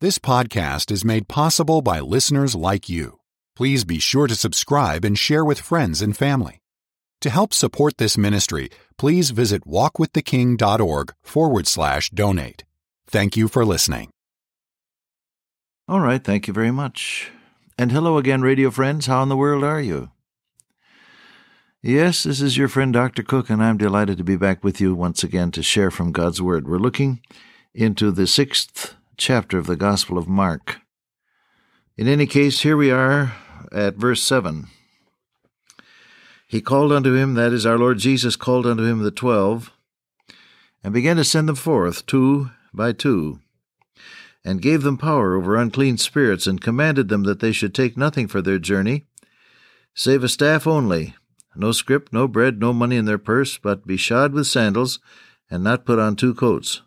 This podcast is made possible by listeners like you. Please be sure to subscribe and share with friends and family. To help support this ministry, please visit walkwiththeking.org forward slash donate. Thank you for listening. All right, thank you very much. And hello again, radio friends. How in the world are you? Yes, this is your friend Dr. Cook, and I'm delighted to be back with you once again to share from God's Word. We're looking into the sixth chapter of the Gospel of Mark. In any case, here we are at verse 7. He called unto him, that is, our Lord Jesus called unto him the twelve, and began to send them forth two by two, and gave them power over unclean spirits, and commanded them that they should take nothing for their journey, save a staff only, no scrip, no bread, no money in their purse, but be shod with sandals, and not put on two coats.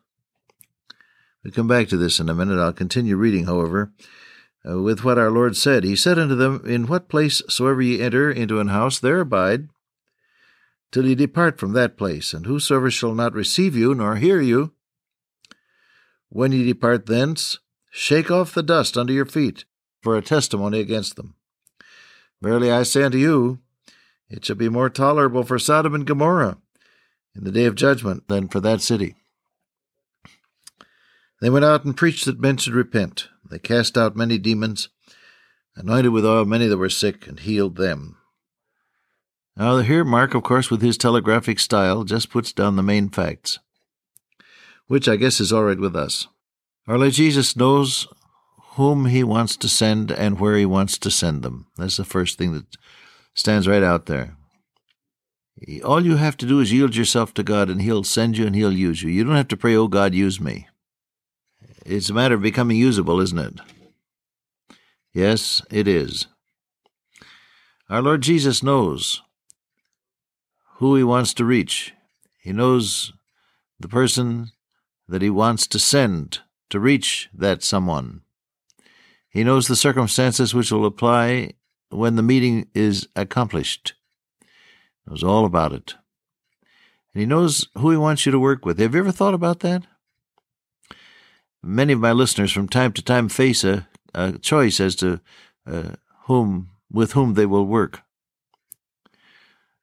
We come back to this in a minute. I'll continue reading, however uh, with what our Lord said. He said unto them, In what place soever ye enter into an house, there abide, till ye depart from that place. And whosoever shall not receive you, nor hear you, when ye depart thence, shake off the dust under your feet, for a testimony against them. Verily I say unto you, it shall be more tolerable for Sodom and Gomorrah in the day of judgment than for that city. They went out and preached that men should repent. They cast out many demons, anointed with oil many that were sick, and healed them. Now, here Mark, of course, with his telegraphic style, just puts down the main facts, which I guess is all right with us. Our Lord Jesus knows whom he wants to send and where he wants to send them. That's the first thing that stands right out there. All you have to do is yield yourself to God, and He'll send you and He'll use you. You don't have to pray, Oh God, use me. It's a matter of becoming usable, isn't it? Yes, it is. Our Lord Jesus knows who He wants to reach. He knows the person that He wants to send to reach that someone. He knows the circumstances which will apply when the meeting is accomplished. He knows all about it. And He knows who He wants you to work with. Have you ever thought about that? Many of my listeners from time to time face a, a choice as to uh, whom with whom they will work.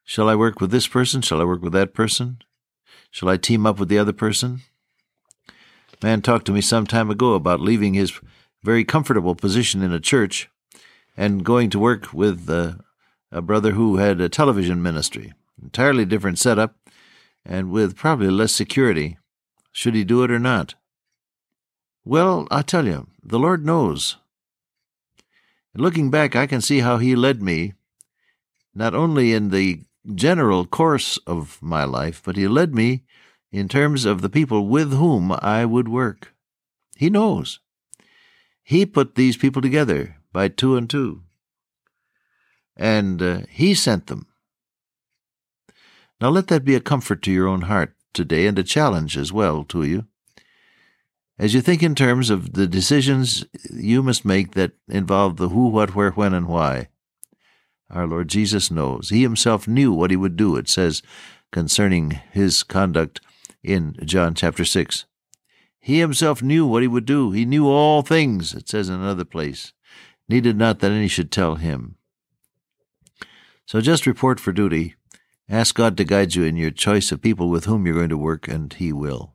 Shall I work with this person? Shall I work with that person? Shall I team up with the other person? Man talked to me some time ago about leaving his very comfortable position in a church and going to work with uh, a brother who had a television ministry. Entirely different setup and with probably less security. Should he do it or not? Well, I tell you, the Lord knows. looking back, I can see how He led me, not only in the general course of my life, but He led me in terms of the people with whom I would work. He knows. He put these people together by two and two. And uh, He sent them. Now let that be a comfort to your own heart today and a challenge as well to you. As you think in terms of the decisions you must make that involve the who, what, where, when, and why, our Lord Jesus knows. He himself knew what he would do, it says concerning his conduct in John chapter 6. He himself knew what he would do. He knew all things, it says in another place. Needed not that any should tell him. So just report for duty. Ask God to guide you in your choice of people with whom you're going to work, and He will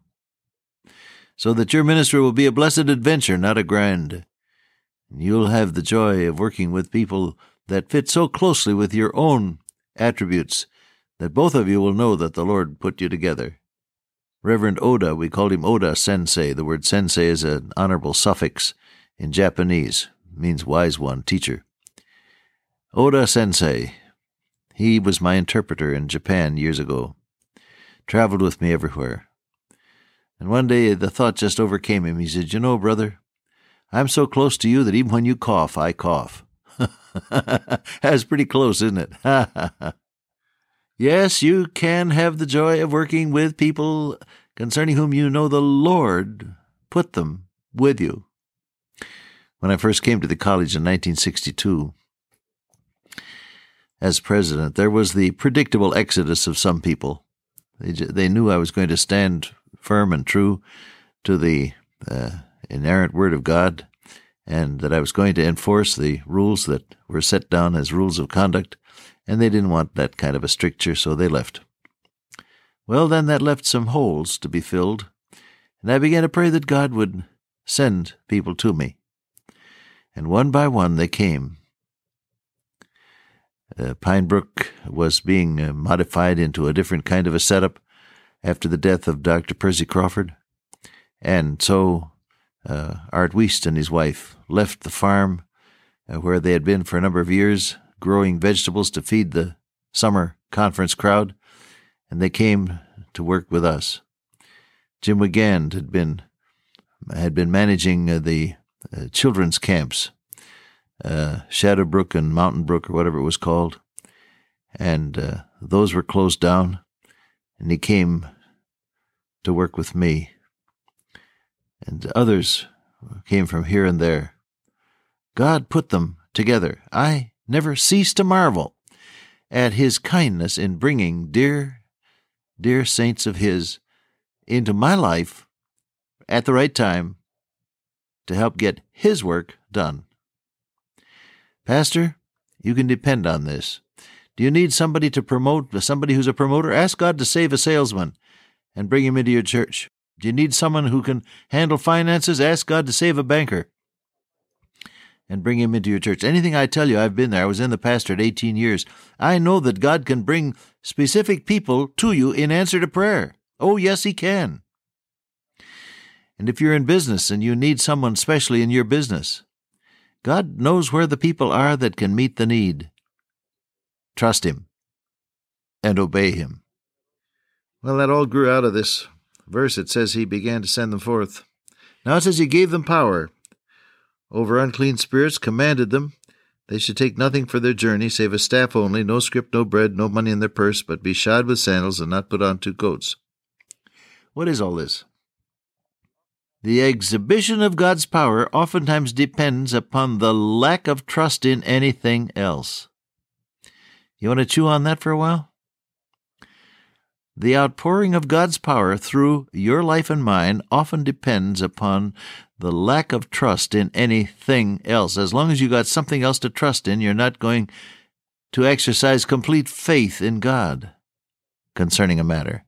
so that your ministry will be a blessed adventure, not a grind. You'll have the joy of working with people that fit so closely with your own attributes that both of you will know that the Lord put you together. Reverend Oda, we called him Oda Sensei. The word sensei is an honorable suffix in Japanese, means wise one, teacher. Oda Sensei, he was my interpreter in Japan years ago, traveled with me everywhere. And one day the thought just overcame him. He said, You know, brother, I'm so close to you that even when you cough, I cough. That's pretty close, isn't it? yes, you can have the joy of working with people concerning whom you know the Lord put them with you. When I first came to the college in 1962, as president, there was the predictable exodus of some people. They, they knew I was going to stand firm and true to the uh, inerrant Word of God and that I was going to enforce the rules that were set down as rules of conduct, and they didn't want that kind of a stricture, so they left. Well, then that left some holes to be filled, and I began to pray that God would send people to me. And one by one they came. Uh, Pinebrook was being uh, modified into a different kind of a setup after the death of Dr. Percy Crawford. And so uh, Art Wiest and his wife left the farm uh, where they had been for a number of years, growing vegetables to feed the summer conference crowd, and they came to work with us. Jim Wigand had been had been managing uh, the uh, children's camps, uh, Shadowbrook and Mountain Brook or whatever it was called, and uh, those were closed down, and he came to work with me and others came from here and there. God put them together. I never cease to marvel at his kindness in bringing dear, dear saints of his into my life at the right time to help get his work done. Pastor, you can depend on this. Do you need somebody to promote, somebody who's a promoter? Ask God to save a salesman and bring him into your church. Do you need someone who can handle finances? Ask God to save a banker and bring him into your church. Anything I tell you, I've been there. I was in the pastorate 18 years. I know that God can bring specific people to you in answer to prayer. Oh, yes, He can. And if you're in business and you need someone specially in your business, God knows where the people are that can meet the need. Trust Him and obey Him. Well, that all grew out of this verse, it says he began to send them forth. Now it says he gave them power over unclean spirits, commanded them they should take nothing for their journey save a staff only, no scrip, no bread, no money in their purse, but be shod with sandals and not put on two coats. What is all this? The exhibition of God's power oftentimes depends upon the lack of trust in anything else. You want to chew on that for a while? The outpouring of God's power through your life and mine often depends upon the lack of trust in anything else. As long as you got something else to trust in, you're not going to exercise complete faith in God concerning a matter.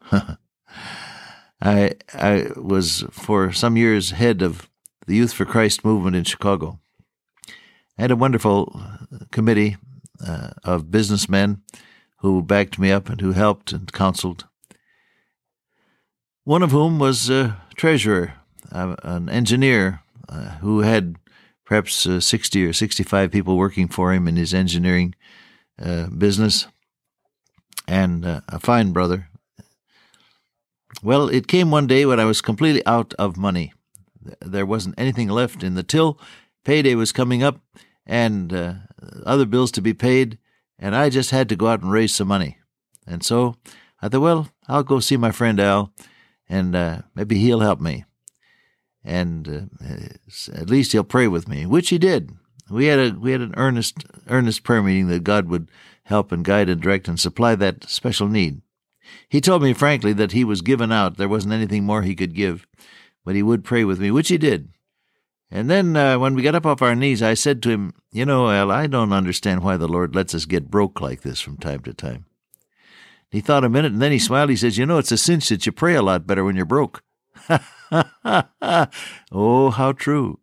I I was for some years head of the Youth for Christ movement in Chicago. I had a wonderful committee uh, of businessmen who backed me up and who helped and counseled. One of whom was a treasurer, uh, an engineer uh, who had perhaps uh, 60 or 65 people working for him in his engineering uh, business, and uh, a fine brother. Well, it came one day when I was completely out of money. There wasn't anything left in the till. Payday was coming up, and uh, other bills to be paid, and I just had to go out and raise some money. And so I thought, well, I'll go see my friend Al, and uh, maybe he'll help me. And uh, at least he'll pray with me, which he did. We had a we had an earnest earnest prayer meeting that God would help and guide and direct and supply that special need. He told me frankly that he was given out; there wasn't anything more he could give, but he would pray with me, which he did. And then uh, when we got up off our knees, I said to him, You know, Al, I don't understand why the Lord lets us get broke like this from time to time. He thought a minute and then he smiled. He says, You know, it's a cinch that you pray a lot better when you're broke. oh, how true.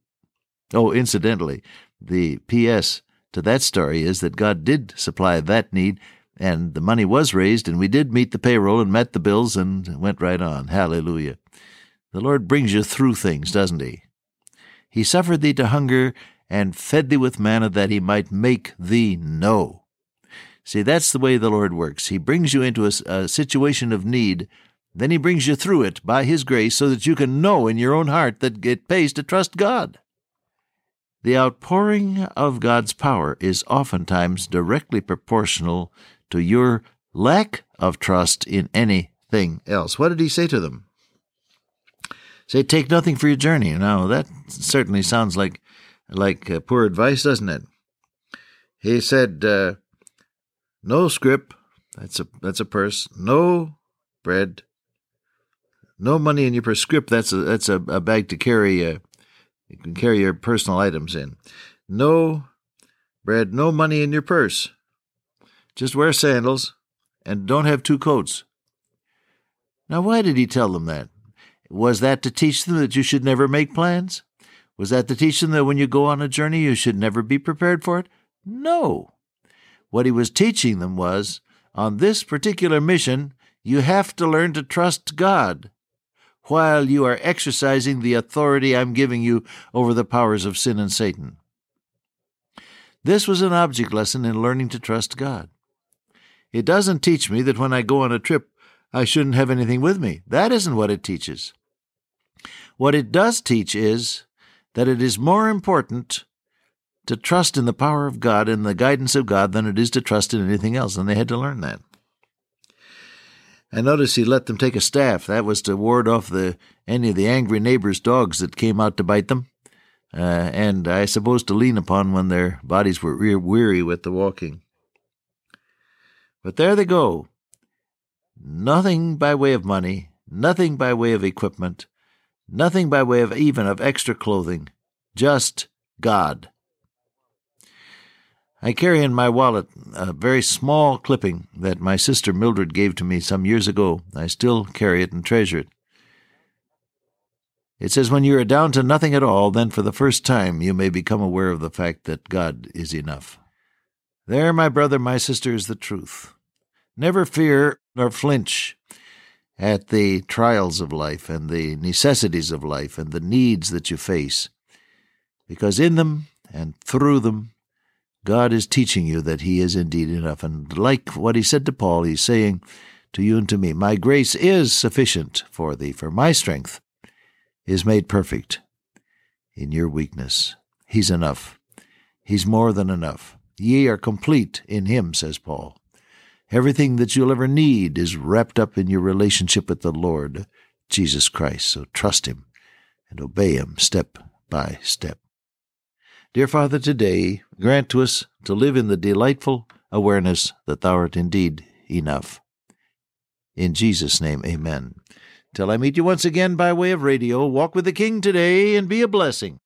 Oh, incidentally, the P.S. to that story is that God did supply that need, and the money was raised, and we did meet the payroll and met the bills and went right on. Hallelujah. The Lord brings you through things, doesn't He? He suffered thee to hunger and fed thee with manna that he might make thee know. See, that's the way the Lord works. He brings you into a, a, situation of need, then He brings you through it by His grace so that you can know in your own heart that it pays to trust God. The outpouring of God's power is oftentimes directly proportional to your lack of trust in anything else. What did He say to them? Say, take nothing for your journey. Now, that certainly sounds like like uh, poor advice, doesn't it? He said, uh, no scrip, that's a that's a purse, no bread, No money in your purse. Scrip, that's a, that's a, a bag to carry, uh, you can carry your personal items in. No bread, no money in your purse. Just wear sandals and don't have two coats. Now, why did he tell them that? Was that to teach them that you should never make plans? Was that to teach them that when you go on a journey, you should never be prepared for it? No. What he was teaching them was on this particular mission, you have to learn to trust God while you are exercising the authority I'm giving you over the powers of sin and Satan. This was an object lesson in learning to trust God. It doesn't teach me that when I go on a trip, I shouldn't have anything with me. That isn't what it teaches. What it does teach is that it is more important to trust in the power of God and the guidance of God than it is to trust in anything else, and they had to learn that. I notice he let them take a staff. That was to ward off the any of the angry neighbors' dogs that came out to bite them, uh, and I suppose to lean upon when their bodies were weary with the walking. But there they go. Nothing by way of money, nothing by way of equipment, nothing by way of even of extra clothing, just God. I carry in my wallet a very small clipping that my sister Mildred gave to me some years ago. I still carry it and treasure it. It says, When you are down to nothing at all, then for the first time you may become aware of the fact that God is enough. There, my brother, my sister, is the truth. Never fear nor flinch at the trials of life and the necessities of life and the needs that you face, because in them and through them God is teaching you that He is indeed enough. And like what He said to Paul, He's saying to you and to me, My grace is sufficient for thee, for my strength is made perfect in your weakness. He's enough. He's more than enough. Ye are complete in Him, says Paul. Everything that you'll ever need is wrapped up in your relationship with the Lord Jesus Christ. So trust Him and obey Him step by step. Dear Father, today grant to us to live in the delightful awareness that Thou art indeed enough. In Jesus' name, amen. Till I meet you once again by way of radio, walk with the King today and be a blessing.